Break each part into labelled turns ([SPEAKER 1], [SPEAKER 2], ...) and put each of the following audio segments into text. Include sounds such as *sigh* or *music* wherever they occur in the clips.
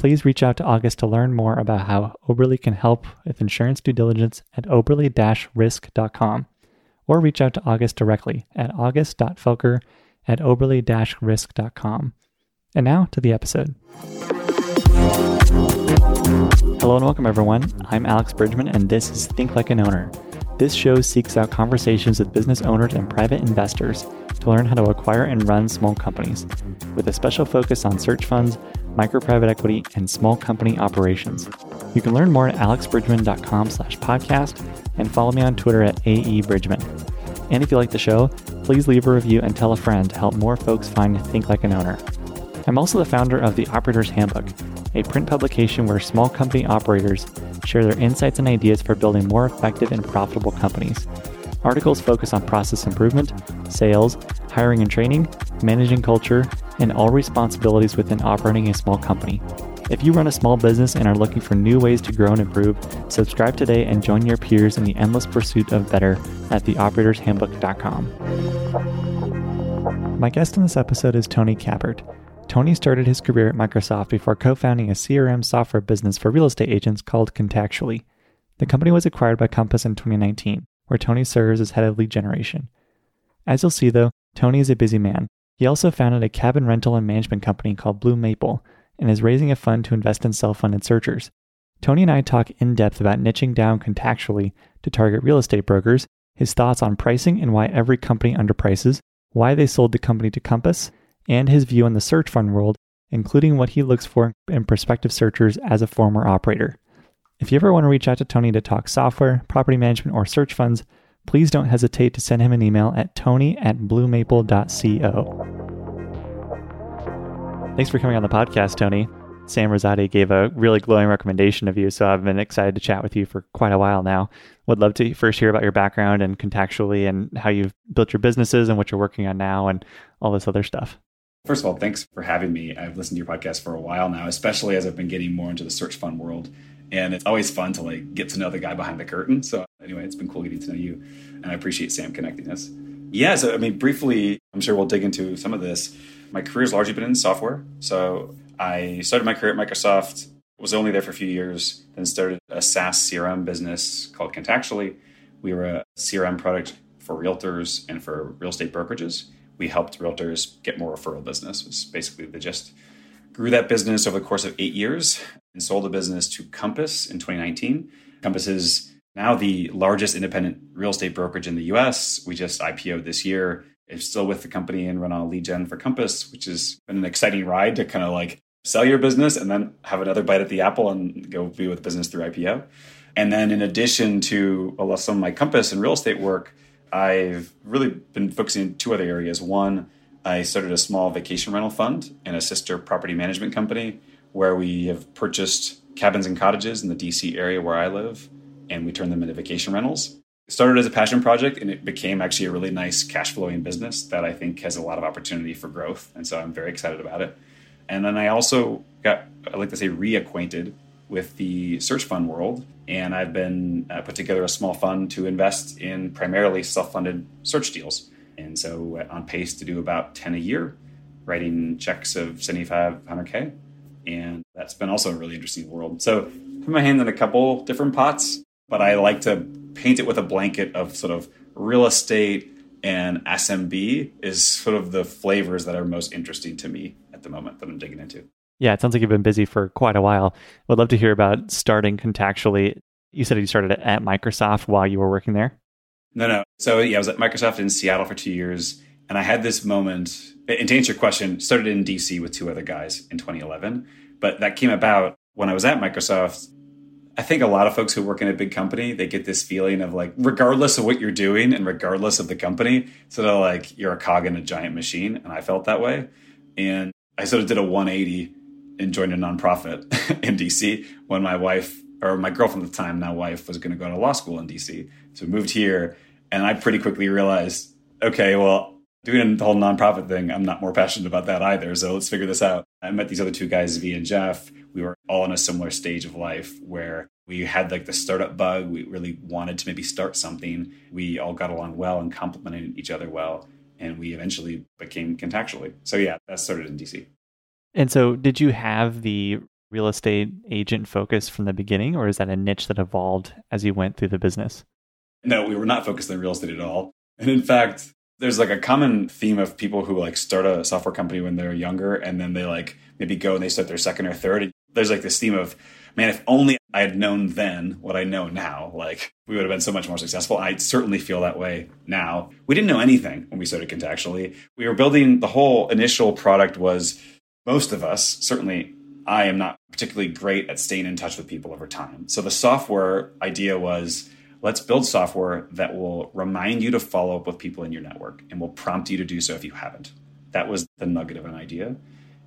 [SPEAKER 1] please reach out to August to learn more about how Oberle can help with insurance due diligence at oberle risk.com or reach out to August directly at august.felker at oberle risk.com. And now to the episode. Hello and welcome, everyone. I'm Alex Bridgeman, and this is Think Like an Owner. This show seeks out conversations with business owners and private investors to learn how to acquire and run small companies, with a special focus on search funds micro private equity, and small company operations. You can learn more at alexbridgeman.com slash podcast and follow me on Twitter at aebridgeman. And if you like the show, please leave a review and tell a friend to help more folks find Think Like an Owner. I'm also the founder of The Operator's Handbook, a print publication where small company operators share their insights and ideas for building more effective and profitable companies. Articles focus on process improvement, sales, hiring and training, managing culture, and all responsibilities within operating a small company. If you run a small business and are looking for new ways to grow and improve, subscribe today and join your peers in the endless pursuit of better at theoperatorshandbook.com. My guest in this episode is Tony Cappaert. Tony started his career at Microsoft before co founding a CRM software business for real estate agents called Contactually. The company was acquired by Compass in 2019, where Tony serves as head of lead generation. As you'll see, though, Tony is a busy man. He also founded a cabin rental and management company called Blue Maple and is raising a fund to invest in self funded searchers. Tony and I talk in depth about niching down contactually to target real estate brokers, his thoughts on pricing and why every company underprices, why they sold the company to Compass, and his view on the search fund world, including what he looks for in prospective searchers as a former operator. If you ever want to reach out to Tony to talk software, property management, or search funds, please don't hesitate to send him an email at tony at bluemaple.co. Thanks for coming on the podcast, Tony. Sam Rosati gave a really glowing recommendation of you, so I've been excited to chat with you for quite a while now. Would love to first hear about your background and Contactually and how you've built your businesses and what you're working on now and all this other stuff.
[SPEAKER 2] First of all, thanks for having me. I've listened to your podcast for a while now, especially as I've been getting more into the search fund world and it's always fun to like get to know the guy behind the curtain. So anyway, it's been cool getting to know you, and I appreciate Sam connecting us. Yeah, so I mean, briefly, I'm sure we'll dig into some of this. My career's largely been in software. So I started my career at Microsoft, was only there for a few years, then started a SaaS CRM business called Contactually. We were a CRM product for realtors and for real estate brokerages. We helped realtors get more referral business. Was basically the gist. Grew that business over the course of eight years and sold the business to Compass in 2019. Compass is now the largest independent real estate brokerage in the US. We just IPO'd this year. It's still with the company and run on lead gen for Compass, which has been an exciting ride to kind of like sell your business and then have another bite at the apple and go be with business through IPO. And then in addition to some of my Compass and real estate work, I've really been focusing in two other areas. One, I started a small vacation rental fund and a sister property management company where we have purchased cabins and cottages in the DC area where I live, and we turn them into vacation rentals. It started as a passion project and it became actually a really nice cash flowing business that I think has a lot of opportunity for growth. And so I'm very excited about it. And then I also got, I like to say, reacquainted with the search fund world. And I've been uh, put together a small fund to invest in primarily self funded search deals. And so on pace to do about 10 a year, writing checks of 7500K. And that's been also a really interesting world. So I put my hand in a couple different pots, but I like to paint it with a blanket of sort of real estate and SMB is sort of the flavors that are most interesting to me at the moment that I'm digging into.
[SPEAKER 1] Yeah, it sounds like you've been busy for quite a while. Would love to hear about starting contactually. You said you started at Microsoft while you were working there?
[SPEAKER 2] No, no. So yeah, I was at Microsoft in Seattle for two years, and I had this moment. And to answer your question, started in DC with two other guys in 2011, but that came about when I was at Microsoft. I think a lot of folks who work in a big company, they get this feeling of like, regardless of what you're doing and regardless of the company, sort of like you're a cog in a giant machine. And I felt that way. And I sort of did a 180 and joined a nonprofit *laughs* in DC when my wife or my girlfriend at the time, now wife, was going to go to law school in DC. So moved here, and I pretty quickly realized, okay, well, doing the whole nonprofit thing, I'm not more passionate about that either. So let's figure this out. I met these other two guys, Zvi and Jeff. We were all in a similar stage of life where we had like the startup bug. We really wanted to maybe start something. We all got along well and complemented each other well. And we eventually became contactually. So yeah, that started in DC.
[SPEAKER 1] And so, did you have the real estate agent focus from the beginning, or is that a niche that evolved as you went through the business?
[SPEAKER 2] No, we were not focused on real estate at all. And in fact, there's like a common theme of people who like start a software company when they're younger and then they like maybe go and they start their second or third. There's like this theme of, man, if only I had known then what I know now, like we would have been so much more successful. I certainly feel that way now. We didn't know anything when we started Contactually. We were building the whole initial product was most of us, certainly I am not particularly great at staying in touch with people over time. So the software idea was let's build software that will remind you to follow up with people in your network and will prompt you to do so if you haven't. That was the nugget of an idea.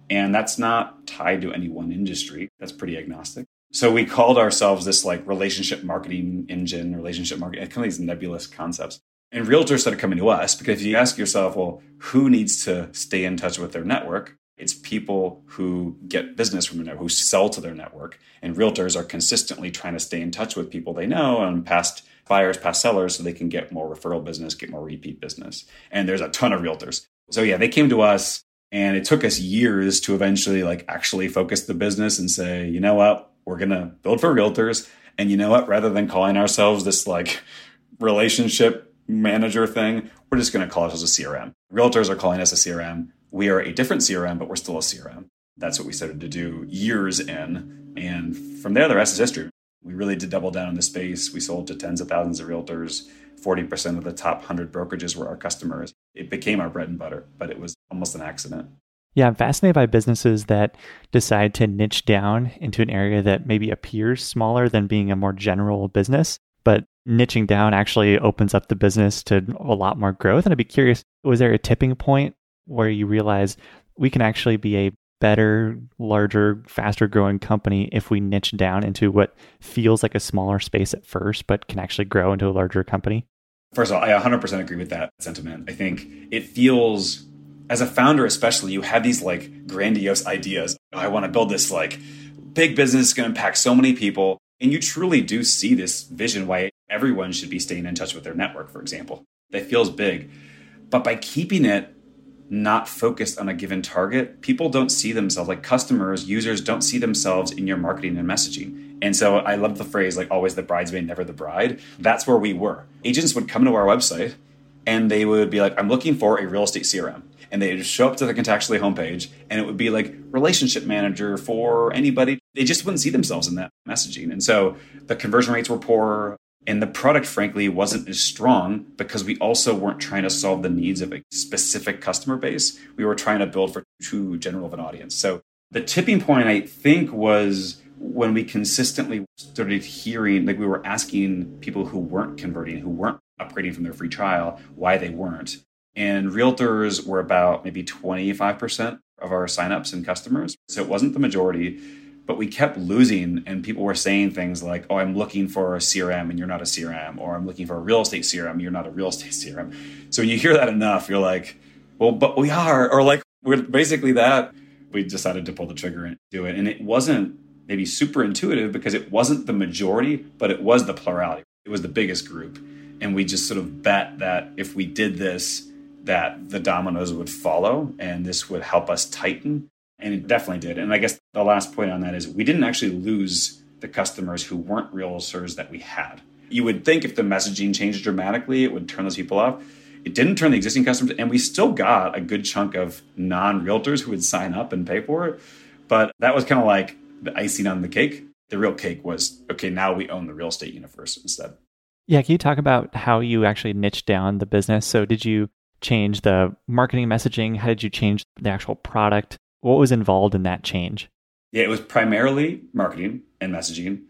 [SPEAKER 2] And that's not tied to any one industry. That's pretty agnostic. So we called ourselves this like relationship marketing engine, relationship marketing, kind of these nebulous concepts. And realtors started coming to us because if you ask yourself, well, who needs to stay in touch with their network? It's people who get business from their network, who sell to their network. And realtors are consistently trying to stay in touch with people they know and past buyers, past sellers, so they can get more referral business, get more repeat business. And there's a ton of realtors. So yeah, they came to us and it took us years to eventually like actually focus the business and say, you know what, we're gonna build for realtors. And you know what, rather than calling ourselves this like relationship manager thing, we're just gonna call ourselves a CRM. Realtors are calling us a CRM we are a different CRM, but we're still a CRM. That's what we started to do years in. And from there, the rest is history. We really did double down in the space. We sold to tens of thousands of realtors. 40% of the top 100 brokerages were our customers. It became our bread and butter, but it was almost an accident.
[SPEAKER 1] Yeah, I'm fascinated by businesses that decide to niche down into an area that maybe appears smaller than being a more general business, but niching down actually opens up the business to a lot more growth. And I'd be curious, was there a tipping point where you realize we can actually be a better, larger, faster growing company if we niche down into what feels like a smaller space at first, but can actually grow into a larger company?
[SPEAKER 2] First of all, I 100% agree with that sentiment. I think it feels, as a founder especially, you have these like grandiose ideas. I want to build this like big business, going to impact so many people. And you truly do see this vision why everyone should be staying in touch with their network, for example. That feels big. But by keeping it not focused on a given target, people don't see themselves like customers, users don't see themselves in your marketing and messaging. And so I love the phrase like always the bridesmaid, never the bride. That's where we were. Agents would come to our website and they would be like, I'm looking for a real estate CRM. And they would show up to the Contactually homepage and it would be like relationship manager for anybody. They just wouldn't see themselves in that messaging. And so the conversion rates were poor. And the product, frankly, wasn't as strong because we also weren't trying to solve the needs of a specific customer base. We were trying to build for too general of an audience. So the tipping point, I think, was when we consistently started hearing, like we were asking people who weren't converting, who weren't upgrading from their free trial, why they weren't. And realtors were about maybe 25% of our signups and customers. So it wasn't the majority, but we kept losing. And people were saying things like, oh, I'm looking for a CRM and you're not a CRM, or I'm looking for a real estate CRM, you're not a real estate CRM. So when you hear that enough, you're like, well, but we are. Or like, we're basically that. We decided to pull the trigger and do it. And it wasn't maybe super intuitive because it wasn't the majority, but it was the plurality. It was the biggest group. And we just sort of bet that if we did this, that the dominoes would follow and this would help us tighten. And it definitely did. And I guess the last point on that is we didn't actually lose the customers who weren't realtors that we had. You would think if the messaging changed dramatically, it would turn those people off. It didn't turn the existing customers, and we still got a good chunk of non realtors who would sign up and pay for it. But that was kind of like the icing on the cake. The real cake was okay, now we own the real estate universe instead.
[SPEAKER 1] Yeah, can you talk about how you actually niched down the business? So, did you change the marketing messaging? How did you change the actual product? What was involved in that change?
[SPEAKER 2] Yeah, it was primarily marketing and messaging.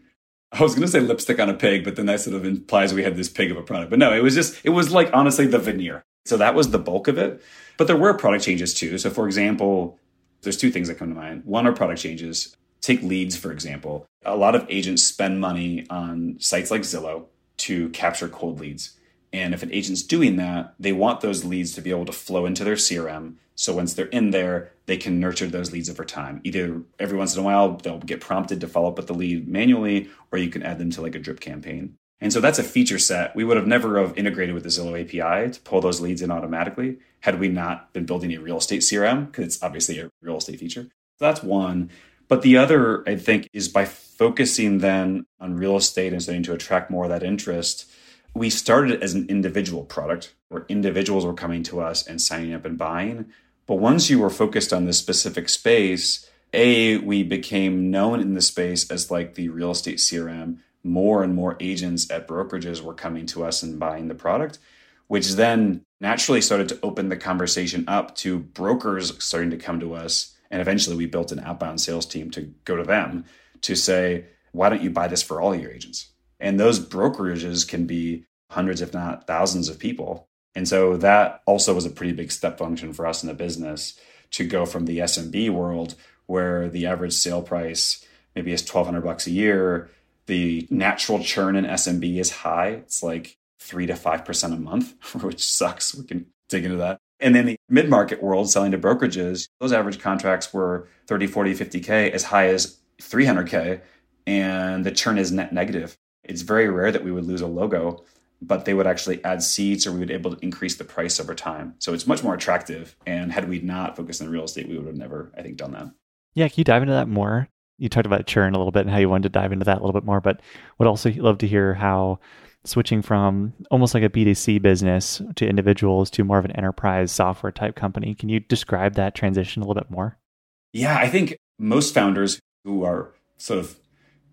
[SPEAKER 2] I was going to say lipstick on a pig, but then that sort of implies we had this pig of a product. But no, it was just, it was like honestly the veneer. So that was the bulk of it. But there were product changes too. So, for example, there's two things that come to mind. One are product changes. Take leads, for example. A lot of agents spend money on sites like Zillow to capture cold leads. And if an agent's doing that, they want those leads to be able to flow into their CRM. So once they're in there, they can nurture those leads over time. Either every once in a while, they'll get prompted to follow up with the lead manually, or you can add them to like a drip campaign. And so that's a feature set. We would have never have integrated with the Zillow API to pull those leads in automatically had we not been building a real estate CRM, because it's obviously a real estate feature. So that's one. But the other, I think, is by focusing then on real estate and starting to attract more of that interest – we started as an individual product where individuals were coming to us and signing up and buying. But once you were focused on this specific space, A, we became known in the space as like the real estate CRM. More and more agents at brokerages were coming to us and buying the product, which then naturally started to open the conversation up to brokers starting to come to us. And eventually we built an outbound sales team to go to them to say, why don't you buy this for all your agents? And those brokerages can be hundreds, if not thousands of people. And so that also was a pretty big step function for us in the business to go from the SMB world where the average sale price maybe is 1200 bucks a year. The natural churn in SMB is high. It's like three to 5% a month, *laughs* which sucks. We can dig into that. And then the mid market world selling to brokerages, those average contracts were 30, 40, 50K, as high as 300K. And the churn is net negative. It's very rare that we would lose a logo, but they would actually add seats or we would be able to increase the price over time. So it's much more attractive. And had we not focused on real estate, we would have never, I think, done that.
[SPEAKER 1] Yeah, can you dive into that more? You talked about churn a little bit and how you wanted to dive into that a little bit more, but would also love to hear how switching from almost like a B2C business to individuals to more of an enterprise software type company. Can you describe that transition a little bit more?
[SPEAKER 2] Yeah, I think most founders who are sort of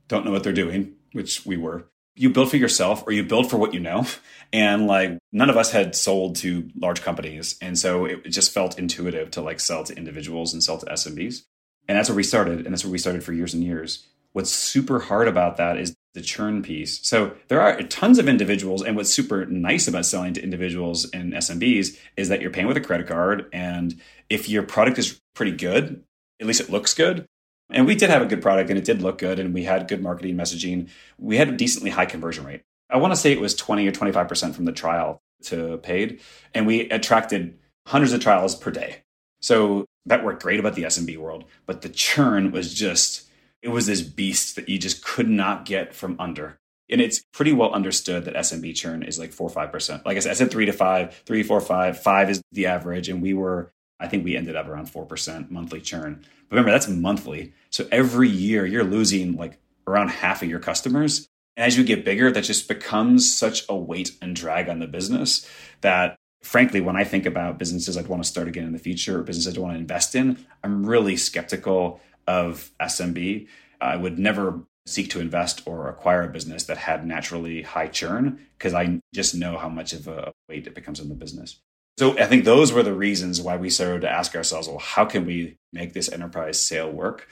[SPEAKER 2] don't know what they're doing which we were, you build for yourself or you build for what you know. And like none of us had sold to large companies. And so it just felt intuitive to like sell to individuals and sell to SMBs. And that's where we started. And that's where we started for years and years. What's super hard about that is the churn piece. So there are tons of individuals. And what's super nice about selling to individuals and SMBs is that you're paying with a credit card. And if your product is pretty good, at least it looks good, and we did have a good product and it did look good and we had good marketing messaging. We had a decently high conversion rate. I want to say it was 20 or 25% from the trial to paid. And we attracted hundreds of trials per day. So that worked great about the SMB world. But the churn was just, it was this beast that you just could not get from under. And it's pretty well understood that SMB churn is like four or five percent. Like I said, I said three to five, three, four, five. Five is the average. And we were I think we ended up around 4% monthly churn. But remember, that's monthly. So every year you're losing like around half of your customers. And as you get bigger, that just becomes such a weight and drag on the business that frankly, when I think about businesses I'd want to start again in the future or businesses I'd want to invest in, I'm really skeptical of SMB. I would never seek to invest or acquire a business that had naturally high churn because I just know how much of a weight it becomes in the business. So I think those were the reasons why we started to ask ourselves, well, how can we make this enterprise sale work?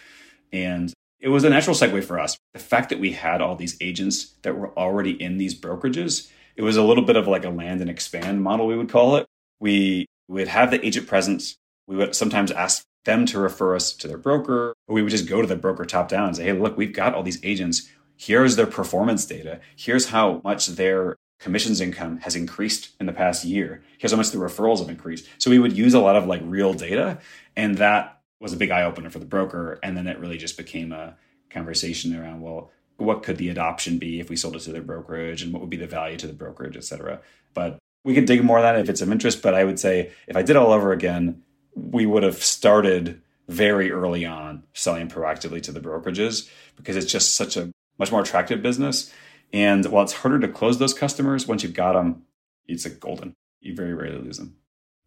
[SPEAKER 2] And it was a natural segue for us. The fact that we had all these agents that were already in these brokerages, it was a little bit of like a land and expand model, we would call it. we would have the agent presence. We would sometimes ask them to refer us to their broker, or we would just go to the broker top down and say, hey, look, we've got all these agents. Here's their performance data. Here's how much their commissions income has increased in the past year. Here's how much the referrals have increased. So we would use a lot of like real data. And that was a big eye opener for the broker. And then it really just became a conversation around, well, what could the adoption be if we sold it to the brokerage and what would be the value to the brokerage, et cetera. But we could dig more on that if it's of interest. But I would say if I did all over again, we would have started very early on selling proactively to the brokerages because it's just such a much more attractive business. And while it's harder to close those customers, once you've got them, it's like golden. You very rarely lose them.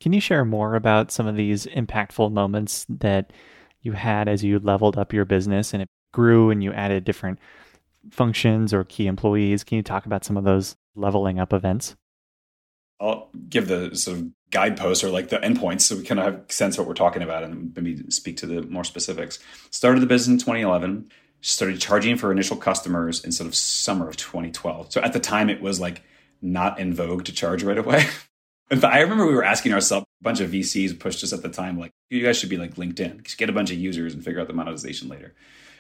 [SPEAKER 1] Can you share more about some of these impactful moments that you had as you leveled up your business and it grew and you added different functions or key employees? Can you talk about some of those leveling up events?
[SPEAKER 2] I'll give the sort of guideposts or like the endpoints so we kind of have sense what we're talking about and maybe speak to the more specifics. Started the business in 2011, started charging for initial customers in sort of summer of 2012. So at the time it was like not in vogue to charge right away. *laughs* but I remember we were asking ourselves, a bunch of VCs pushed us at the time, like, you guys should be like LinkedIn, just get a bunch of users and figure out the monetization later.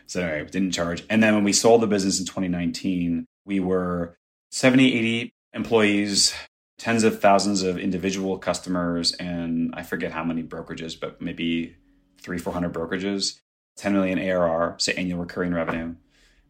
[SPEAKER 2] So anyway, didn't charge. And then when we sold the business in 2019, we were 70, 80 employees, tens of thousands of individual customers, and I forget how many brokerages, but maybe three, 400 brokerages, 10 million ARR, say annual recurring revenue.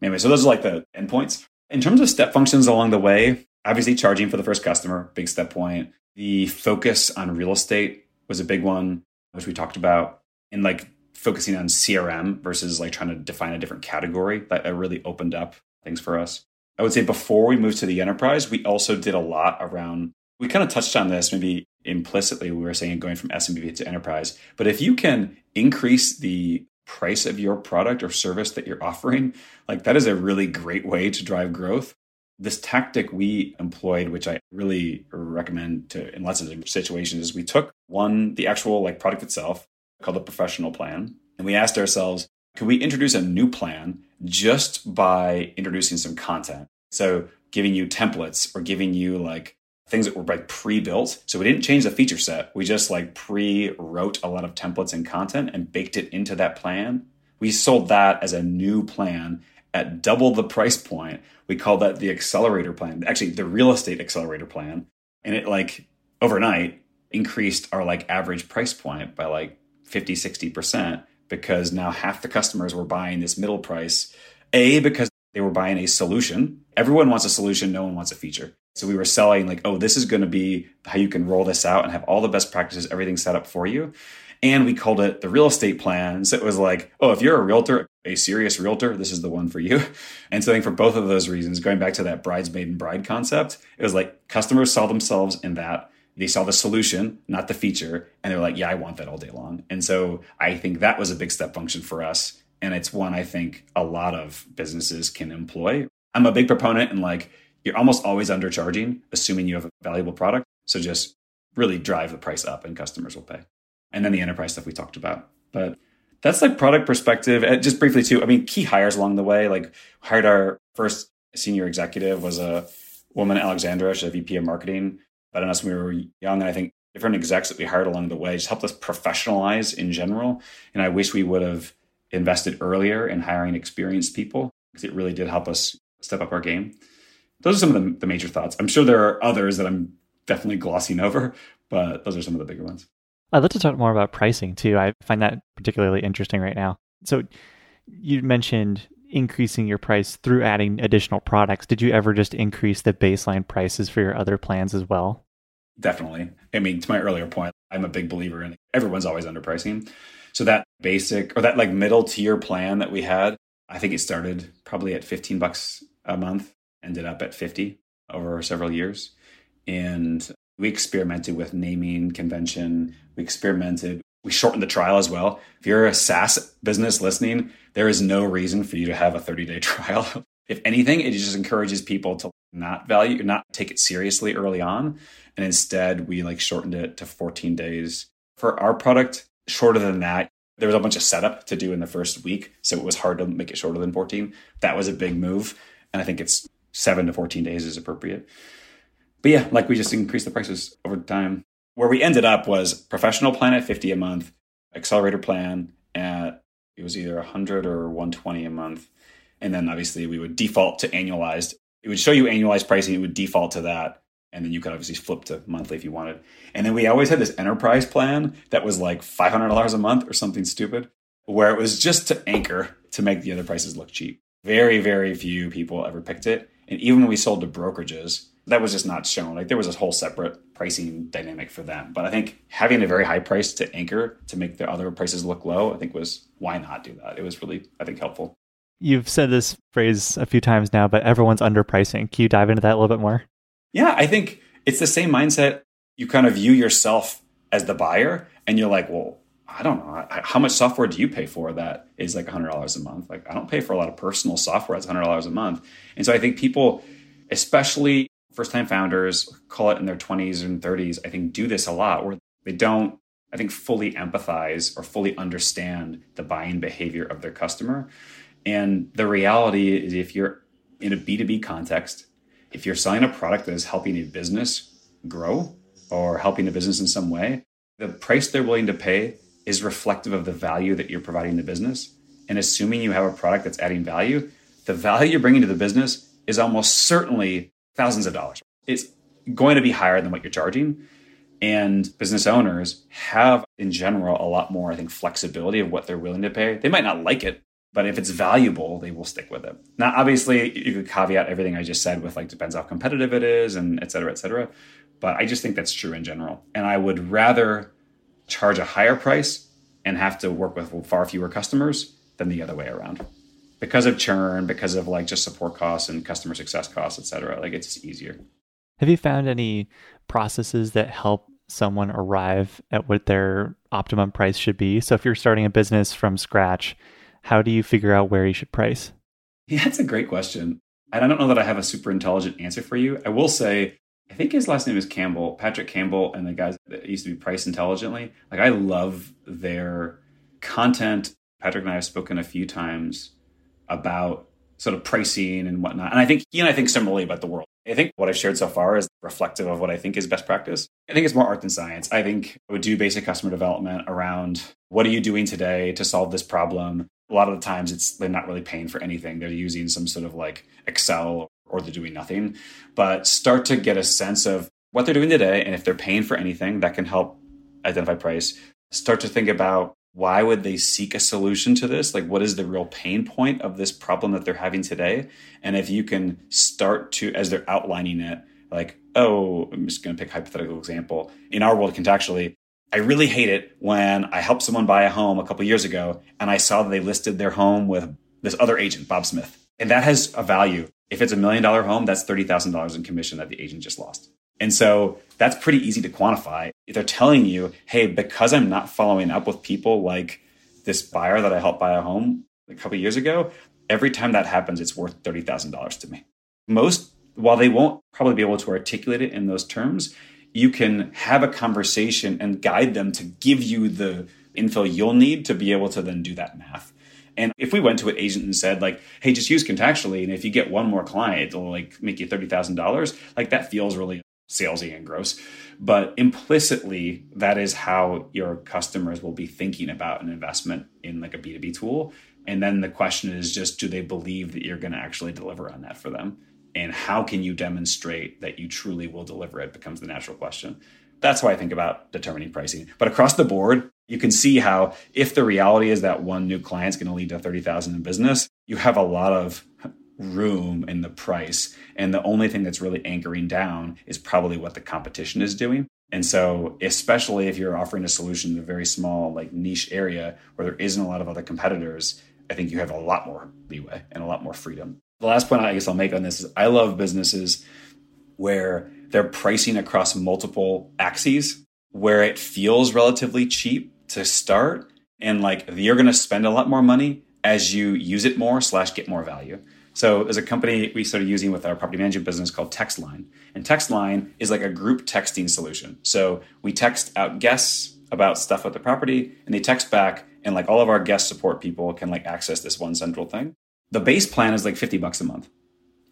[SPEAKER 2] Anyway, so those are like the endpoints. In terms of step functions along the way, obviously charging for the first customer, big step point. The focus on real estate was a big one, which we talked about. And like focusing on CRM versus like trying to define a different category, that uh, really opened up things for us. I would say before we moved to the enterprise, we also did a lot around, we kind of touched on this maybe implicitly. We were saying going from SMB to enterprise. But if you can increase the price of your product or service that you're offering, like that is a really great way to drive growth. This tactic we employed, which I really recommend to in lots of situations, is we took one, the actual like product itself called the professional plan, and we asked ourselves, could we introduce a new plan just by introducing some content? So giving you templates or giving you like things that were like pre-built. So we didn't change the feature set. We just like pre-wrote a lot of templates and content and baked it into that plan. We sold that as a new plan at double the price point. We called that the accelerator plan. Actually, the real estate accelerator plan. And it like overnight increased our like average price point by like 50, 60% because now half the customers were buying this middle price. A, because they were buying a solution. Everyone wants a solution, no one wants a feature. So we were selling like, oh, this is going to be how you can roll this out and have all the best practices, everything set up for you. And we called it the real estate plan. So it was like, oh, if you're a realtor, a serious realtor, this is the one for you. *laughs* And so I think for both of those reasons, going back to that bridesmaid and bride concept, it was like customers saw themselves in that. They saw the solution, not the feature. And they're like, yeah, I want that all day long. And so I think that was a big step function for us. And it's one I think a lot of businesses can employ. I'm a big proponent in like, you're almost always undercharging, assuming you have a valuable product. So just really drive the price up and customers will pay. And then the enterprise stuff we talked about. But that's like product perspective. And just briefly too, I mean, key hires along the way, like hired our first senior executive was a woman, Alexandra, she's a VP of marketing. But us we were young, and I think different execs that we hired along the way just helped us professionalize in general. And I wish we would have invested earlier in hiring experienced people because it really did help us step up our game those are some of the, the major thoughts. I'm sure there are others that I'm definitely glossing over, but those are some of the bigger ones.
[SPEAKER 1] I'd love to talk more about pricing too. I find that particularly interesting right now. So you mentioned increasing your price through adding additional products. Did you ever just increase the baseline prices for your other plans as well?
[SPEAKER 2] Definitely. I mean, to my earlier point, I'm a big believer in everyone's always underpricing. So that basic or that like middle tier plan that we had, I think it started probably at 15 bucks a month ended up at 50 over several years. And we experimented with naming convention. We experimented. We shortened the trial as well. If you're a SaaS business listening, there is no reason for you to have a 30 day *laughs* trial. if anything, it just encourages people to not value, not take it seriously early on. And instead, we like shortened it to 14 days. For our product, shorter than that, there was a bunch of setup to do in the first week. So it was hard to make it shorter than 14. That was a big move. And I think it's seven to 14 days is appropriate. But yeah, like we just increase the prices over time. Where we ended up was professional plan at 50 a month, accelerator plan at it was either 100 or 120 a month. And then obviously we would default to annualized. It would show you annualized pricing, it would default to that. And then you could obviously flip to monthly if you wanted. And then we always had this enterprise plan that was like $500 a month or something stupid, where it was just to anchor to make the other prices look cheap. Very, very few people ever picked it. And even when we sold to brokerages, that was just not shown. Like there was a whole separate pricing dynamic for them. But I think having a very high price to anchor to make the other prices look low, I think was why not do that? It was really, I think, helpful.
[SPEAKER 1] You've said this phrase a few times now, but everyone's underpricing. Can you dive into that a little bit more?
[SPEAKER 2] Yeah, I think it's the same mindset. You kind of view yourself as the buyer, and you're like, well, I don't know. How much software do you pay for that is like $100 a month? Like, I don't pay for a lot of personal software that's $100 a month. And so I think people, especially first time founders, call it in their 20s and 30s, I think do this a lot where they don't, I think, fully empathize or fully understand the buying behavior of their customer. And the reality is, if you're in a B2B context, if you're selling a product that is helping a business grow or helping a business in some way, the price they're willing to pay is reflective of the value that you're providing the business. And assuming you have a product that's adding value, the value you're bringing to the business is almost certainly thousands of dollars. It's going to be higher than what you're charging. And business owners have, in general, a lot more, I think, flexibility of what they're willing to pay. They might not like it, but if it's valuable, they will stick with it. Now, obviously, you could caveat everything I just said with like depends how competitive it is and et cetera, et cetera. But I just think that's true in general. And I would rather charge a higher price and have to work with far fewer customers than the other way around because of churn, because of like just support costs and customer success costs, et cetera. Like it's just easier.
[SPEAKER 1] Have you found any processes that help someone arrive at what their optimum price should be? So if you're starting a business from scratch, how do you figure out where you should price?
[SPEAKER 2] Yeah, that's a great question. And I don't know that I have a super intelligent answer for you. I will say, I think his last name is Campbell, Patrick Campbell, and the guys that used to be Price Intelligently. Like, I love their content. Patrick and I have spoken a few times about sort of pricing and whatnot. And I think he and I think similarly about the world. I think what I've shared so far is reflective of what I think is best practice. I think it's more art than science. I think I would do basic customer development around what are you doing today to solve this problem? A lot of the times it's they're not really paying for anything. They're using some sort of like Excel or they're doing nothing. But start to get a sense of what they're doing today and if they're paying for anything that can help identify price. Start to think about why would they seek a solution to this? Like, what is the real pain point of this problem that they're having today? And if you can start to, as they're outlining it, like, oh, I'm just going to pick a hypothetical example. In our world, Contactually, I really hate it when I helped someone buy a home a couple years ago and I saw that they listed their home with this other agent, Bob Smith. And that has a value. If it's a million dollar home, that's $30,000 in commission that the agent just lost. And so that's pretty easy to quantify. If they're telling you, hey, because I'm not following up with people like this buyer that I helped buy a home a couple years ago, every time that happens, it's worth $30,000 to me. Most, while they won't probably be able to articulate it in those terms, you can have a conversation and guide them to give you the info you'll need to be able to then do that math. And if we went to an agent and said, like, hey, just use Contactually, and if you get one more client, it'll like make you $30,000, like that feels really salesy and gross. But implicitly, that is how your customers will be thinking about an investment in like a B2B tool. And then the question is just do they believe that you're going to actually deliver on that for them? And how can you demonstrate that you truly will deliver it becomes the natural question. That's why I think about determining pricing. But across the board, you can see how if the reality is that one new client is going to lead to 30,000 in business, you have a lot of room in the price. And the only thing that's really anchoring down is probably what the competition is doing. And so, especially if you're offering a solution in a very small, like niche area where there isn't a lot of other competitors, I think you have a lot more leeway and a lot more freedom. The last point I guess I'll make on this is I love businesses where they're pricing across multiple axes, where it feels relatively cheap to start. And like you're going to spend a lot more money as you use it more slash get more value. So there's a company we started using with our property management business called Textline. And Textline is like a group texting solution. So we text out guests about stuff with the property and they text back and like all of our guest support people can like access this one central thing. The base plan is like 50 bucks a month.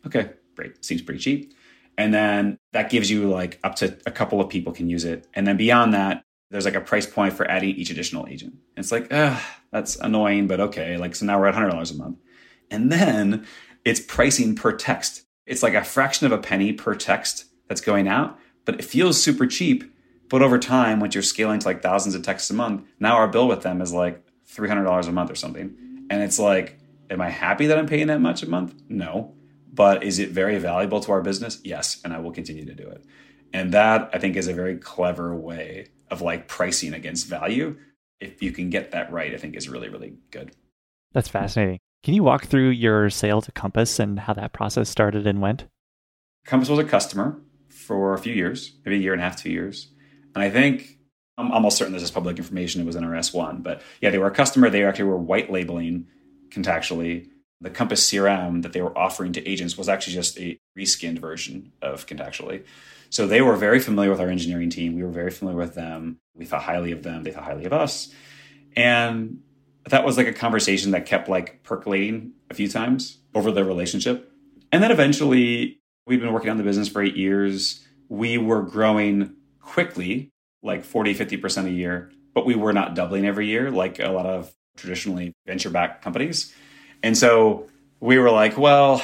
[SPEAKER 2] Okay, great. Seems pretty cheap. And then that gives you like up to a couple of people can use it. And then beyond that, there's like a price point for adding each additional agent. And it's like, ah, that's annoying, but okay. Like, so now we're at $100 a month. And then it's pricing per text. It's like a fraction of a penny per text that's going out, but it feels super cheap. But over time, once you're scaling to like thousands of texts a month, now our bill with them is like $300 a month or something. And it's like, am I happy that I'm paying that much a month? No. But is it very valuable to our business? Yes. And I will continue to do it. And that I think is a very clever way of like pricing against value. If you can get that right, I think is really, really good.
[SPEAKER 1] That's fascinating. Can you walk through your sale to Compass and how that process started and went?
[SPEAKER 2] Compass was a customer for a few years, maybe a year and a half, two years. And I think I'm almost certain this is public information. It was in our S1. But yeah, they were a customer. They actually were white labeling contactually. The Compass CRM that they were offering to agents was actually just a reskinned version of contactually. So they were very familiar with our engineering team. We were very familiar with them. We thought highly of them. They thought highly of us. And that was like a conversation that kept like percolating a few times over the relationship. And then eventually, we'd been working on the business for eight years. We were growing quickly, like 40, 50% a year, but we were not doubling every year like a lot of traditionally venture backed companies. And so we were like, well,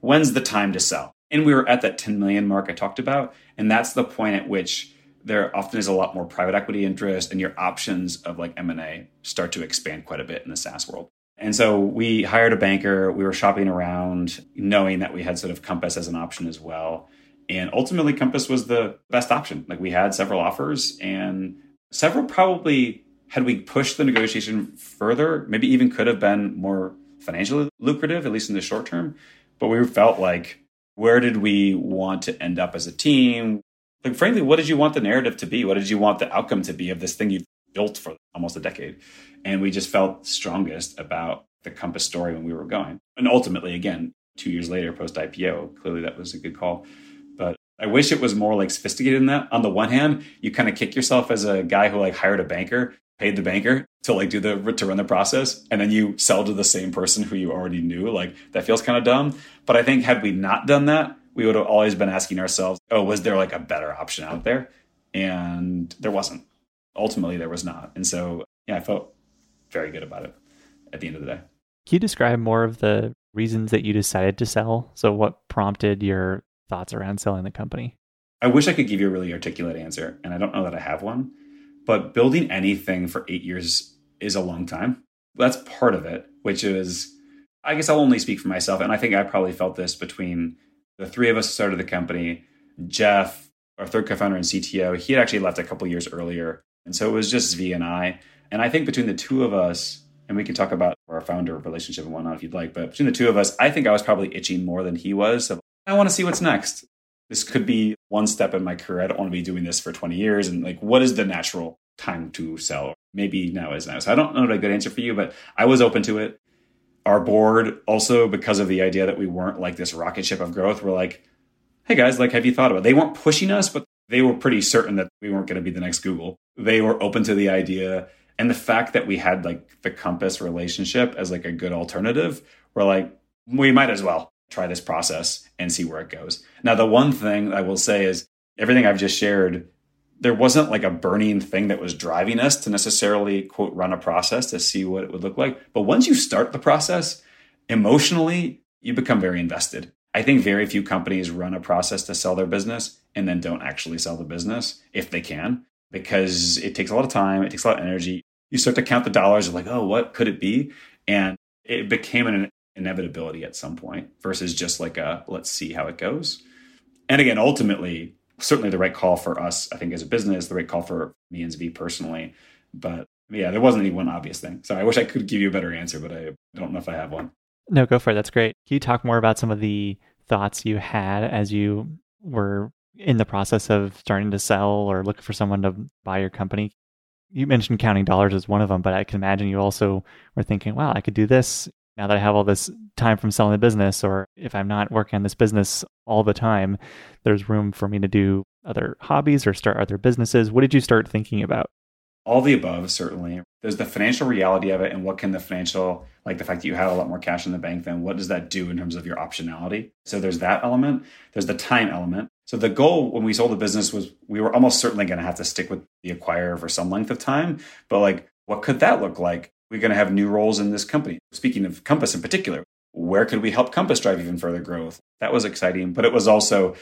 [SPEAKER 2] when's the time to sell? And we were at that 10 million mark I talked about. And that's the point at which there often is a lot more private equity interest and your options of like M&A start to expand quite a bit in the SaaS world. And so we hired a banker. We were shopping around knowing that we had sort of Compass as an option as well. And ultimately Compass was the best option. Like we had several offers and several probably had we pushed the negotiation further, maybe even could have been more financially lucrative, at least in the short term. But we felt like, where did we want to end up as a team? Like, frankly, what did you want the narrative to be? What did you want the outcome to be of this thing you built for almost a decade? And we just felt strongest about the Compass story when we were going. And ultimately, again, two years later, post IPO, clearly that was a good call. But I wish it was more like sophisticated than that. On the one hand, you kind of kick yourself as a guy who like hired a banker paid the banker to like do the to run the process and then you sell to the same person who you already knew like that feels kind of dumb. But i think had we not done that we would have always been asking ourselves oh was there like a better option out there? And there wasn't. Ultimately there was not. And so yeah i felt very good about it at the end of the day.
[SPEAKER 1] Can you describe more of the reasons that you decided to sell? So what prompted your thoughts around selling the company?
[SPEAKER 2] I wish i could give you a really articulate answer and i don't know that i have one. But building anything for eight years is a long time. That's part of it, which is, I guess I'll only speak for myself. And I think I probably felt this between the three of us started the company. Jeff, our third co founder and CTO, he had actually left a couple years earlier. And so it was just Zvi and I. And I think between the two of us, and we can talk about our founder relationship and whatnot if you'd like, but between the two of us, I think I was probably itching more than he was. So I want to see what's next this could be one step in my career. I don't want to be doing this for 20 years. And like, what is the natural time to sell? Maybe now is now. So I don't know a good answer for you, but I was open to it. Our board also, because of the idea that we weren't like this rocket ship of growth, we're like, hey guys, like, have you thought about it? They weren't pushing us, but they were pretty certain that we weren't going to be the next Google. They were open to the idea. And the fact that we had like the Compass relationship as like a good alternative, we're like, we might as well try this process and see where it goes. Now, the one thing I will say is everything I've just shared, there wasn't like a burning thing that was driving us to necessarily quote run a process to see what it would look like. But once you start the process, emotionally, you become very invested. I think very few companies run a process to sell their business and then don't actually sell the business if they can, because it takes a lot of time, it takes a lot of energy. You start to count the dollars like, oh, what could it be? And it became an inevitability at some point versus just like a let's see how it goes. And again, ultimately, certainly the right call for us, I think, as a business, the right call for me and Zvi personally. But yeah, there wasn't any one obvious thing. So I wish I could give you a better answer, but I don't know if I have one.
[SPEAKER 1] No, go for it. That's great. Can you talk more about some of the thoughts you had as you were in the process of starting to sell or looking for someone to buy your company? You mentioned counting dollars as one of them, but I can imagine you also were thinking, wow, I could do this now that I have all this time from selling the business, or if I'm not working on this business all the time, there's room for me to do other hobbies or start other businesses. What did you start thinking about?
[SPEAKER 2] all the above, certainly. There's the financial reality of it, and what can the financial, like the fact that you have a lot more cash in the bank, then what does that do in terms of your optionality? So there's that element. There's the time element. So the goal when we sold the business was we were almost certainly going to have to stick with the acquirer for some length of time. But like, what could that look like? We're going to have new roles in this company. Speaking of Compass in particular, where could we help Compass drive even further growth? That was exciting, but it was also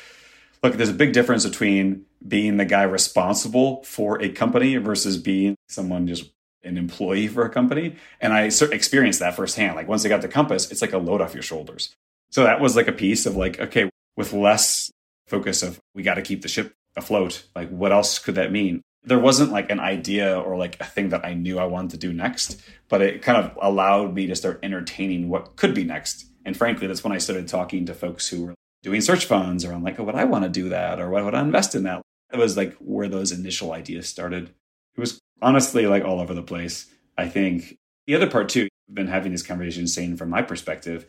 [SPEAKER 2] look, there's a big difference between being the guy responsible for a company versus being someone just an employee for a company. And I experienced that firsthand. Like once I got to Compass, it's like a load off your shoulders. So that was like a piece of like, okay, with less focus of we got to keep the ship afloat, like what else could that mean? There wasn't like an idea or like a thing that I knew I wanted to do next, but it kind of allowed me to start entertaining what could be next. And frankly, that's when I started talking to folks who were doing search funds or I'm like, oh, would I want to do that? Or what would I invest in that? It was like where those initial ideas started. It was honestly like all over the place. I think the other part too, I've been having this conversation saying from my perspective,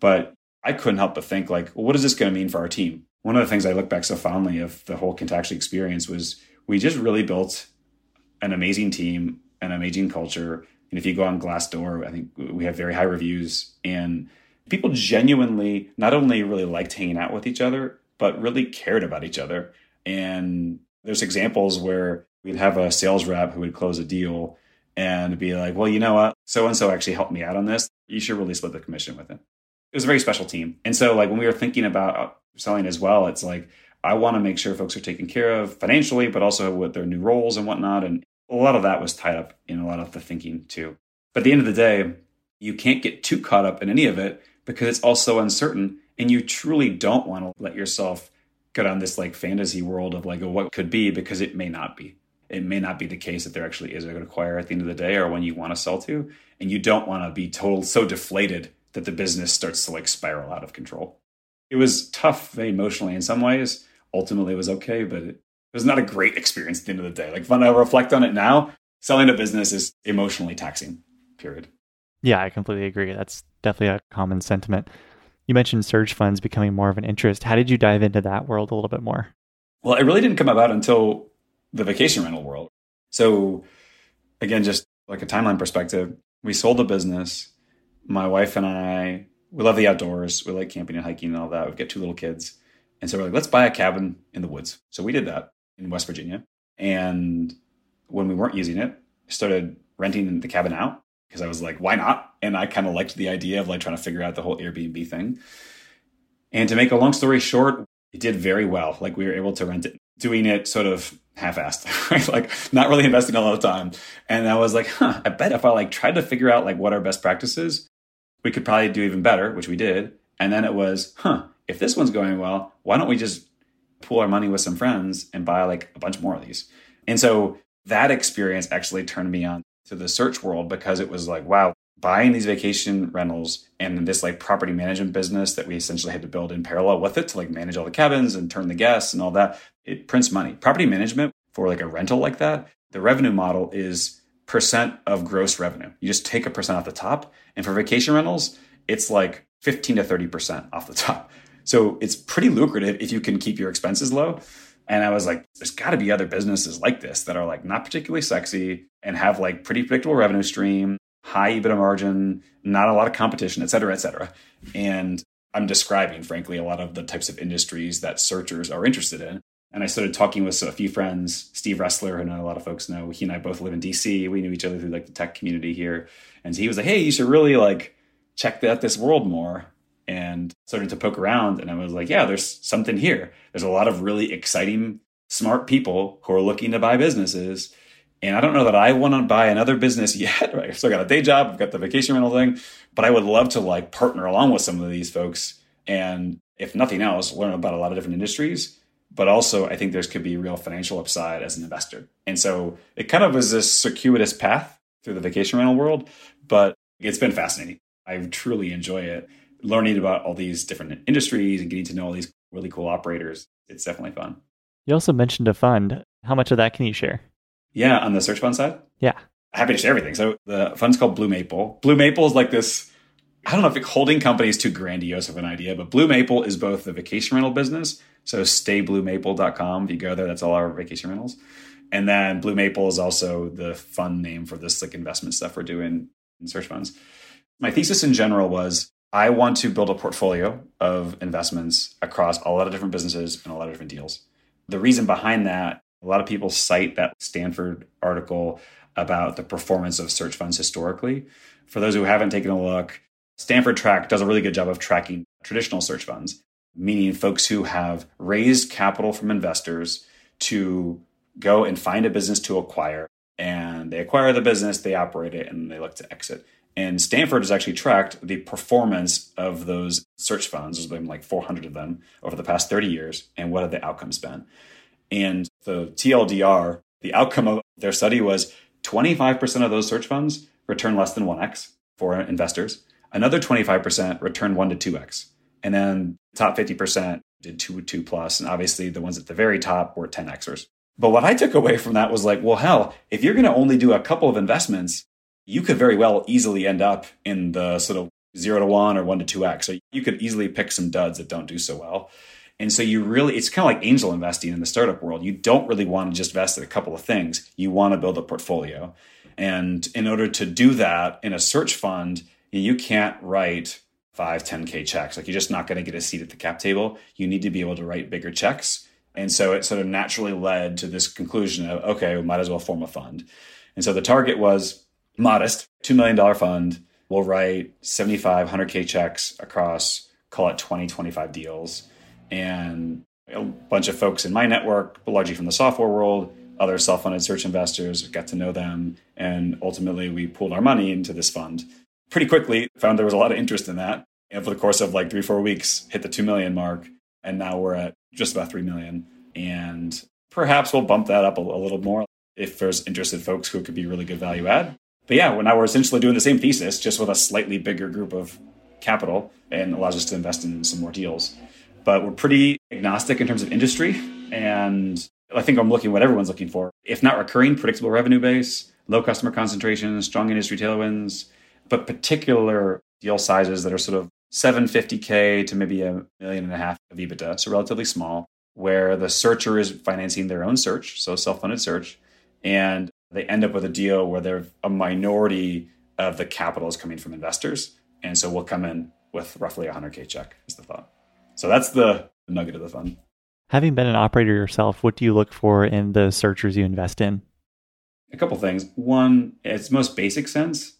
[SPEAKER 2] but I couldn't help but think like, well, what is this going to mean for our team? One of the things I look back so fondly of the whole Contactually experience was we just really built an amazing team, an amazing culture. And if you go on Glassdoor, I think we have very high reviews and people genuinely not only really liked hanging out with each other, but really cared about each other. And there's examples where we'd have a sales rep who would close a deal and be like, well, you know what? So and so actually helped me out on this. You should really split the commission with him. It was a very special team. And so, like, when we were thinking about selling as well, it's like, I want to make sure folks are taken care of financially, but also with their new roles and whatnot. And a lot of that was tied up in a lot of the thinking too. But at the end of the day, you can't get too caught up in any of it because it's all so uncertain and you truly don't want to let yourself go down this like fantasy world of like what could be because it may not be it may not be the case that there actually is a good acquire at the end of the day or when you want to sell to and you don't want to be total so deflated that the business starts to like spiral out of control it was tough emotionally in some ways ultimately it was okay but it was not a great experience at the end of the day like when i reflect on it now selling a business is emotionally taxing period
[SPEAKER 1] yeah i completely agree that's definitely a common sentiment. You mentioned search funds becoming more of an interest. How did you dive into that world a little bit more?
[SPEAKER 2] Well, it really didn't come about until the vacation rental world. So, again, just like a timeline perspective, we sold the business. My wife and I, we love the outdoors. We like camping and hiking and all that. We've got two little kids. And so we're like, let's buy a cabin in the woods. So we did that in West Virginia. And when we weren't using it, started renting the cabin out because I was like, why not? And I kind of liked the idea of like trying to figure out the whole Airbnb thing. And to make a long story short, it did very well. Like we were able to rent it, doing it sort of half-assed, *laughs* right? like not really investing a lot of time. And I was like, huh, I bet if I like tried to figure out like what our best practices, we could probably do even better, which we did. And then it was, huh, if this one's going well, why don't we just pool our money with some friends and buy like a bunch more of these? And so that experience actually turned me on to the search world because it was like, wow, buying these vacation rentals and this like property management business that we essentially had to build in parallel with it to like manage all the cabins and turn the guests and all that. It prints money. Property management for like a rental like that, the revenue model is percent of gross revenue. You just take a percent off the top. And for vacation rentals, it's like 15 to 30% off the *laughs* top. So it's pretty lucrative if you can keep your expenses low. And I was like, there's got to be other businesses like this that are like not particularly sexy and have like pretty predictable revenue stream, high EBITDA margin, not a lot of competition, et cetera, et cetera. And I'm describing, frankly, a lot of the types of industries that searchers are interested in. And I started talking with a few friends, Steve Ressler, who a lot of folks know. He and I both live in DC. We knew each other through like the tech community here. And he was like, hey, you should really like check out this world more and started to poke around and I was like, yeah, there's something here. There's a lot of really exciting, smart people who are looking to buy businesses. And I don't know that I want to buy another business *laughs* yet. Right. So I got a day job, I've got the vacation rental thing, but I would love to like partner along with some of these folks. And if nothing else, learn about a lot of different industries. But also, I think there's could be real financial upside as an investor. And so it kind of was this circuitous path through the vacation rental world, but it's been fascinating. I truly enjoy it learning about all these different industries and getting to know all these really cool operators. It's definitely fun.
[SPEAKER 1] You also mentioned a fund. How much of that can you share?
[SPEAKER 2] Yeah, on the search fund side?
[SPEAKER 1] Yeah.
[SPEAKER 2] Happy to share everything. So the fund's called Blue Maple. Blue Maple is like this I don't know if it's holding company is too grandiose of an idea, but Blue Maple is both the vacation rental business. So staybluemaple.com. If you go there, that's all our vacation rentals. And then Blue Maple is also the fund name for this like investment stuff we're doing in search funds. My thesis in general was I want to build a portfolio of investments across a lot of different businesses and a lot of different deals. The reason behind that, a lot of people cite that Stanford article about the performance of search funds historically. For those who haven't taken a look, Stanford Track does a really good job of tracking traditional search funds, meaning folks who have raised capital from investors to go and find a business to acquire. And they acquire the business, they operate it, and they look to exit. And Stanford has actually tracked the performance of those search funds. There's been like 400 of them over the past 30 years. And what have the outcomes been? And the TLDR, the outcome of their study was 25% of those search funds return less than 1x for investors. Another 25% return 1 to 2x. And then top 50% did 2 2 plus. And obviously the ones at the very top were 10xers. But what I took away from that was like, well, hell, if you're going to only do a couple of investments, you could very well easily end up in the sort of zero to one or one to two X. So you could easily pick some duds that don't do so well. And so you really, it's kind of like angel investing in the startup world. You don't really want to just invest in a couple of things. You want to build a portfolio. And in order to do that in a search fund, you can't write five, 10K checks. Like you're just not going to get a seat at the cap table. You need to be able to write bigger checks. And so it sort of naturally led to this conclusion of, okay, we might as well form a fund. And so the target was modest. $2 million fund. Will write 75 100k checks across call it 20 25 deals. And a bunch of folks in my network largely from the software world other self-funded search investors got to know them. And ultimately we pulled our money into this fund. Pretty quickly found there was a lot of interest in that. And for the course of like three four weeks hit the 2 million mark. And now we're at just about 3 million. And perhaps we'll bump that up a, a little more if there's interested folks who could be really good value add but yeah, now we're essentially doing the same thesis, just with a slightly bigger group of capital and allows us to invest in some more deals. But we're pretty agnostic in terms of industry. And I think I'm looking what everyone's looking for. If not recurring, predictable revenue base, low customer concentration, strong industry tailwinds, but particular deal sizes that are sort of 750K to maybe a million and a half of EBITDA, so relatively small, where the searcher is financing their own search, so self funded search, and they end up with a deal where they're a minority of the capital is coming from investors. And so we'll come in with roughly a 100K check, is the thought. So that's the nugget of the fund.
[SPEAKER 1] Having been an operator yourself, what do you look for in the searchers you invest in?
[SPEAKER 2] A couple things. One, its most basic sense,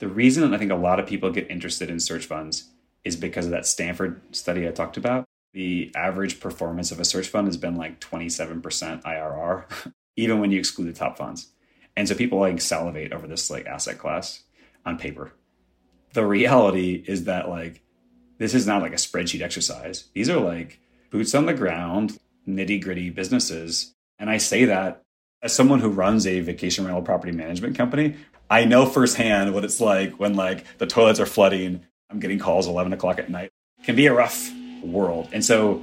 [SPEAKER 2] the reason I think a lot of people get interested in search funds is because of that Stanford study I talked about. The average performance of a search fund has been like 27% IRR *laughs* even when you exclude the top funds. And so people like salivate over this like asset class on paper. The reality is that like this is not like a spreadsheet exercise. These are like boots on the ground, nitty gritty businesses. And I say that as someone who runs a vacation rental property management company, I know firsthand what it's like when like the toilets are flooding. I'm getting calls 11 o'clock at night. It can be a rough world. And so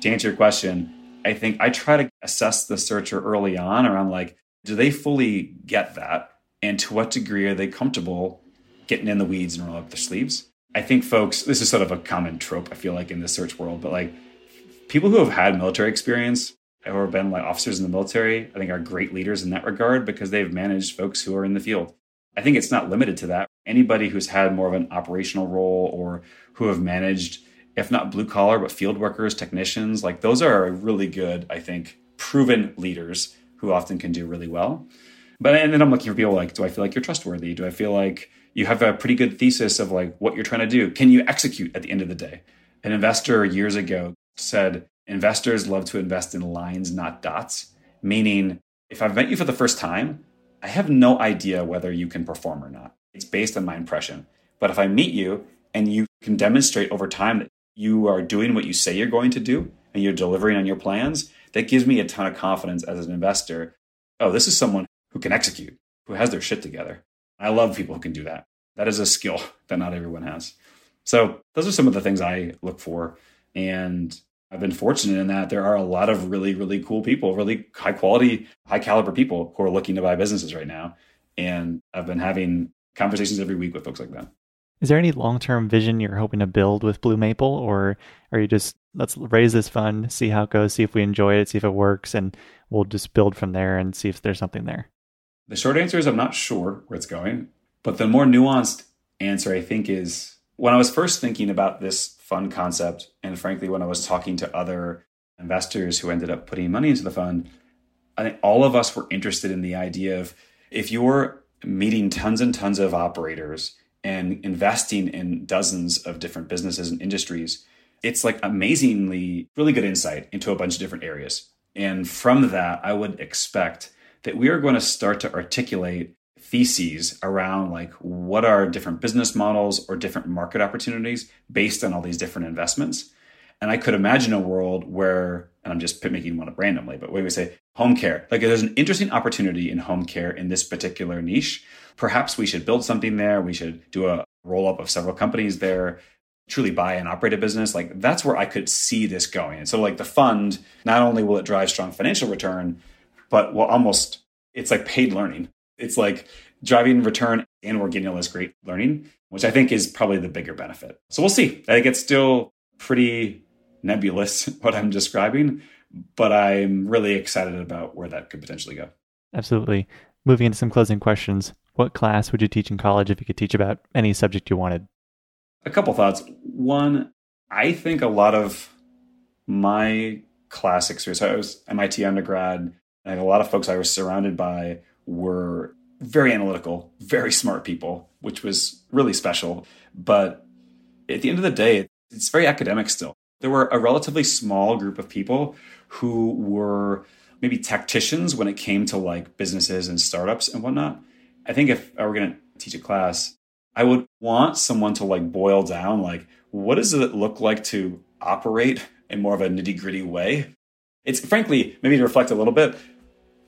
[SPEAKER 2] to answer your question, I think I try to assess the searcher early on around like, do they fully get that? And to what degree are they comfortable getting in the weeds and rolling up their sleeves? I think folks, this is sort of a common trope, I feel like, in the search world, but like people who have had military experience or been like officers in the military, I think are great leaders in that regard because they've managed folks who are in the field. I think it's not limited to that. Anybody who's had more of an operational role or who have managed if not blue collar, but field workers, technicians. Like those are really good, I think, proven leaders who often can do really well. But and then I'm looking for people like, do I feel like you're trustworthy? Do I feel like you have a pretty good thesis of like what you're trying to do? Can you execute at the end of the day? An investor years ago said investors love to invest in lines, not dots. Meaning, if I've met you for the first time, I have no idea whether you can perform or not. It's based on my impression. But if I meet you and you can demonstrate over time that you are doing what you say you're going to do and you're delivering on your plans, that gives me a ton of confidence as an investor. Oh, this is someone who can execute, who has their shit together. I love people who can do that. That is a skill *laughs* that not everyone has. So, those are some of the things I look for. And I've been fortunate in that there are a lot of really, really cool people, really high quality, high caliber people who are looking to buy businesses right now. And I've been having conversations every week with folks like that.
[SPEAKER 1] Is there any long term vision you're hoping to build with Blue Maple, or are you just let's raise this fund, see how it goes, see if we enjoy it, see if it works, and we'll just build from there and see if there's something there?
[SPEAKER 2] The short answer is I'm not sure where it's going, but the more nuanced answer I think is when I was first thinking about this fund concept, and frankly, when I was talking to other investors who ended up putting money into the fund, I think all of us were interested in the idea of if you're meeting tons and tons of operators and investing in dozens of different businesses and industries, it's like amazingly really good insight into a bunch of different areas. And from that, I would expect that we are going to start to articulate theses around like what are different business models or different market opportunities based on all these different investments. And I could imagine a world where, and I'm just making one up randomly, but we would say home care. Like there's an interesting opportunity in home care in this particular niche. Perhaps we should build something there. We should do a roll up of several companies there, truly buy and operate a business. Like that's where I could see this going. And so like the fund, not only will it drive strong financial return, but will almost, it's like paid learning. It's like driving return and we're getting all this great learning, which I think is probably the bigger benefit. So we'll see. I think it's still pretty nebulous *laughs* what I'm describing, but I'm really excited about where that could potentially go.
[SPEAKER 1] Absolutely. Moving into some closing questions. What class would you teach in college if you could teach about any subject you wanted?
[SPEAKER 2] A couple thoughts. One, I think a lot of my class experience, I was MIT undergrad, and a lot of folks I was surrounded by were very analytical, very smart people, which was really special. But at the end of the day, it's very academic still there were a relatively small group of people who were maybe tacticians when it came to like businesses and startups and whatnot. I think if I were going to teach a class, I would want someone to like boil down like what does it look like to operate in more of a nitty gritty way? It's frankly maybe to reflect a little bit.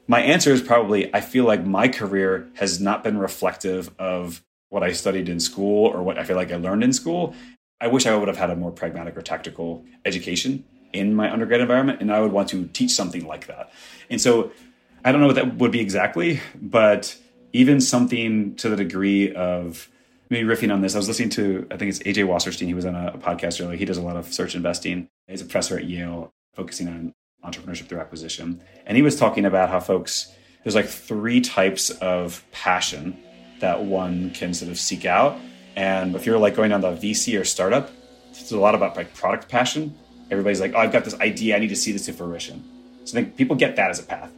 [SPEAKER 2] My answer is probably I feel like my career has not been reflective of what I studied in school or what I feel like I learned in school. I wish I would have had a more pragmatic or tactical education in my undergrad environment, and I would want to teach something like that. And so I don't know what that would be exactly, but even something to the degree of maybe riffing on this. I was listening to, I think it's AJ Wasserstein. He was on a, a podcast earlier. He does a lot of search investing. He's a professor at Yale, focusing on entrepreneurship through acquisition. And he was talking about how folks, there's like three types of passion that one can sort of seek out and if you're like going on the VC or startup, it's a lot about like product passion. Everybody's like, oh, I've got this idea. I need to see this to fruition. So I think people get that as a path.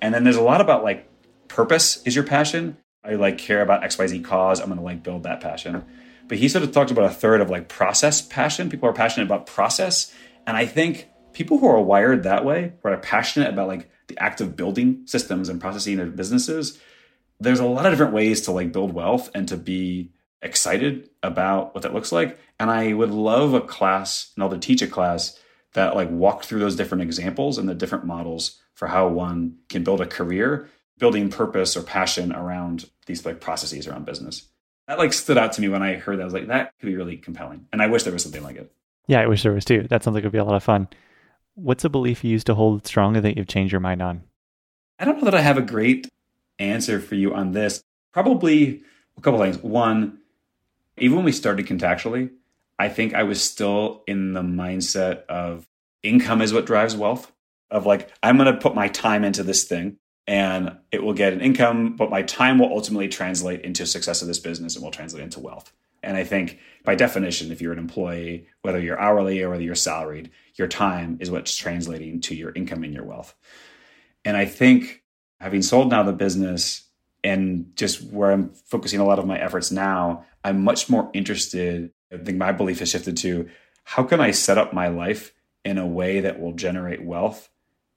[SPEAKER 2] And then there's a lot about like purpose is your passion. I like care about XYZ cause. I'm going to like build that passion. But he sort of talked about a third of like process passion. People are passionate about process. And I think people who are wired that way, who are passionate about like the act of building systems and processing their businesses, there's a lot of different ways to like build wealth and to be excited about what that looks like. And I would love a class, and I'll teach a class that like walked through those different examples and the different models for how one can build a career, building purpose or passion around these like processes around business. That like stood out to me when I heard that. I was like, that could be really compelling. And I wish there was something like it.
[SPEAKER 1] Yeah, I wish there was too. That sounds like it would be a lot of fun. What's a belief you used to hold strongly that you've changed your mind on?
[SPEAKER 2] I don't know that I have a great answer for you on this. Probably a couple things. One, even when we started contactually, I think I was still in the mindset of income is what drives wealth. Of like, I'm going to put my time into this thing and it will get an income, but my time will ultimately translate into success of this business and will translate into wealth. And I think by definition, if you're an employee, whether you're hourly or whether you're salaried, your time is what's translating to your income and your wealth. And I think having sold now the business and just where I'm focusing a lot of my efforts now, I'm much more interested. I think my belief has shifted to how can I set up my life in a way that will generate wealth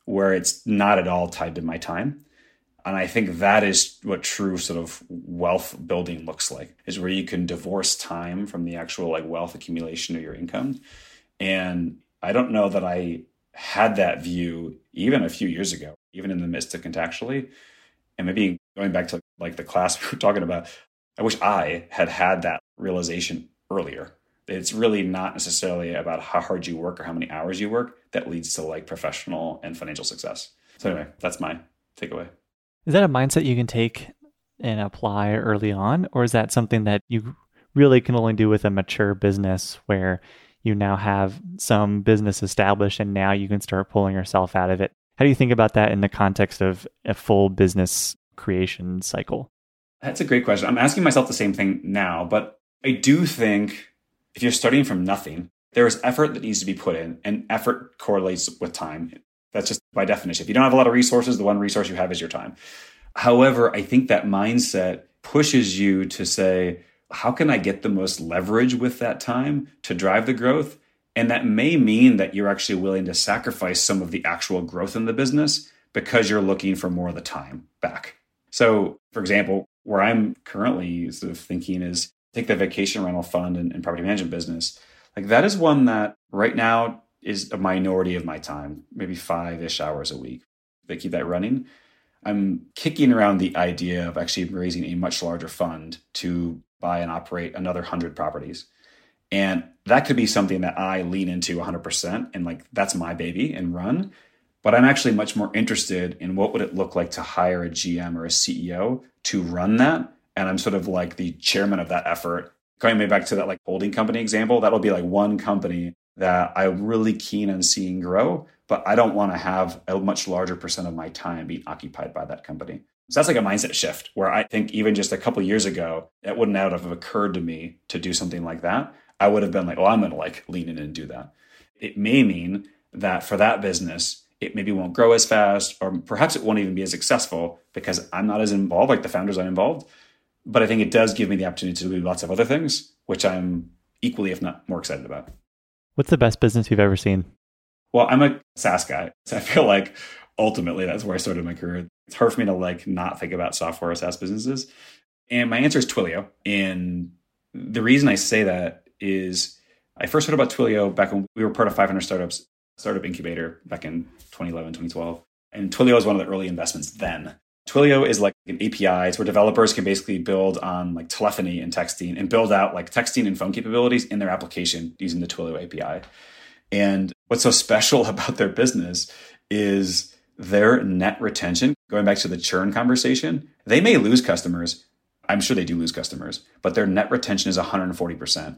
[SPEAKER 2] where it's not at all tied to my time. And I think that is what true sort of wealth building looks like is where you can divorce time from the actual like wealth accumulation of your income. And I don't know that I had that view even a few years ago, even in the midst of contactually. And maybe going back to like the class *laughs* we were talking about, I wish I had had that realization earlier. It's really not necessarily about how hard you work or how many hours you work that leads to like professional and financial success. So anyway, that's my takeaway.
[SPEAKER 1] Is that a mindset you can take and apply early on, or is that something that you really can only do with a mature business where you now have some business established and now you can start pulling yourself out of it. How do you think about that in the context of a full business creation cycle?
[SPEAKER 2] That's a great question. I'm asking myself the same thing now, but I do think if you're starting from nothing, there is effort that needs to be put in, and effort correlates with time. That's just by definition. If you don't have a lot of resources, the one resource you have is your time. However, I think that mindset pushes you to say, how can I get the most leverage with that time to drive the growth? And that may mean that you're actually willing to sacrifice some of the actual growth in the business because you're looking for more of the time back. So, for example, where I'm currently sort of thinking is take the vacation rental fund and, and property management business. Like that is one that right now is a minority of my time, maybe five ish hours a week. They keep that running. I'm kicking around the idea of actually raising a much larger fund to buy and operate another 100 properties. And that could be something that I lean into 100% and like that's my baby and run. But I'm actually much more interested in what would it look like to hire a GM or a CEO to run that. And I'm sort of like the chairman of that effort. Going back to that like holding company example, that'll be like one company that I'm really keen on seeing grow, but I don't want to have a much larger percent of my time being occupied by that company. So that's like a mindset shift where I think even just a couple years ago, it wouldn't have occurred to me to do something like that. I would have been like, oh, I'm going to like lean in and do that. It may mean that for that business, it maybe won't grow as fast, or perhaps it won't even be as successful because I'm not as involved, like the founders are involved. But I think it does give me the opportunity to do lots of other things, which I'm equally, if not more excited about.
[SPEAKER 1] What's the best business you've ever seen?
[SPEAKER 2] Well, I'm a SaaS guy. So I feel like ultimately that's where I started my career. It's hard for me to like not think about software or SaaS businesses. And my answer is Twilio. And the reason I say that is I first heard about Twilio back when we were part of 500 Startups startup incubator back in 2011, 2012. And Twilio is one of the early investments then. Twilio is like an API. It's where developers can basically build on like telephony and texting and build out like texting and phone capabilities in their application using the Twilio API. And what's so special *laughs* about their business is their net retention. Going back to the churn conversation, they may lose customers. I'm sure they do lose customers, but their net retention is 140%.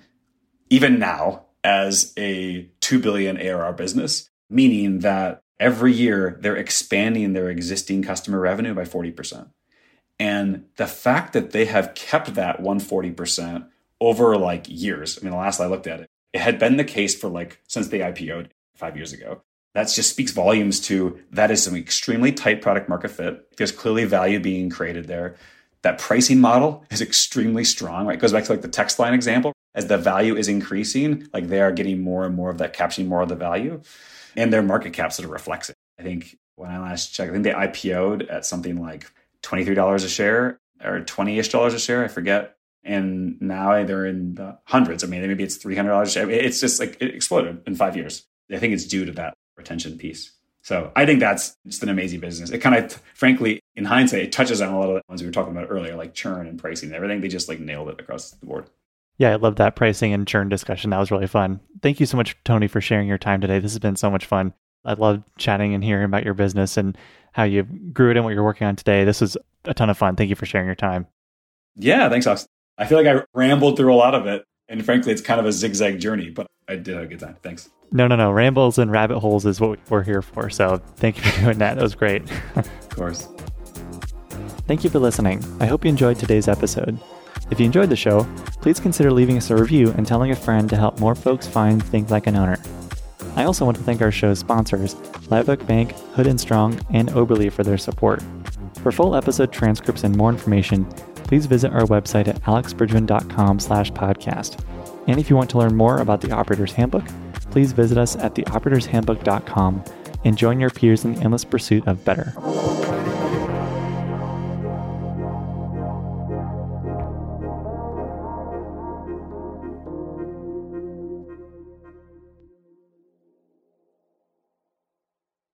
[SPEAKER 2] Even now, as a 2 billion ARR business, meaning that every year they're expanding their existing customer revenue by 40%. And the fact that they have kept that 140% over like years, I mean, the last I looked at it, it had been the case for like since they IPO'd five years ago. That just speaks volumes to that is some extremely tight product market fit. There's clearly value being created there. That pricing model is extremely strong, right? It goes back to like the text line example. As the value is increasing, like they are getting more and more of that, capturing more of the value and their market cap sort of reflects it. I think when I last checked, I think they IPO'd at something like $23 a share or 20 ish dollars a share. I forget. And now they're in the hundreds. I mean, maybe it's $300 a share. It's just like it exploded in five years. I think it's due to that retention piece. So I think that's just an amazing business. It kind of, frankly, in hindsight, it touches on a lot of the ones we were talking about earlier, like churn and pricing and everything. They just like nailed it across the board.
[SPEAKER 1] Yeah, I love that pricing and churn discussion. That was really fun. Thank you so much, Tony, for sharing your time today. This has been so much fun. I love chatting and hearing about your business and how you grew it and what you're working on today. This was a ton of fun. Thank you for sharing your time.
[SPEAKER 2] Yeah, thanks, Alex. I feel like I rambled through a lot of it. And frankly, it's kind of a zigzag journey, but I did have a good time. Thanks.
[SPEAKER 1] No, no, no. Rambles and rabbit holes is what we're here for. So thank you for *laughs* doing that. That was great.
[SPEAKER 2] of course.
[SPEAKER 1] Thank you for listening. I hope you enjoyed today's episode. If you enjoyed the show, please consider leaving us a review and telling a friend to help more folks find Think Like an Owner. I also want to thank our show's sponsors, Live Bank, Hood and Strong, and Oberle for their support. For full episode transcripts and more information, please visit our website at alexbridgeman.com slash podcast. And if you want to learn more about the Operator's Handbook, please visit us at theoperatorshandbook.com and join your peers in the endless pursuit of better.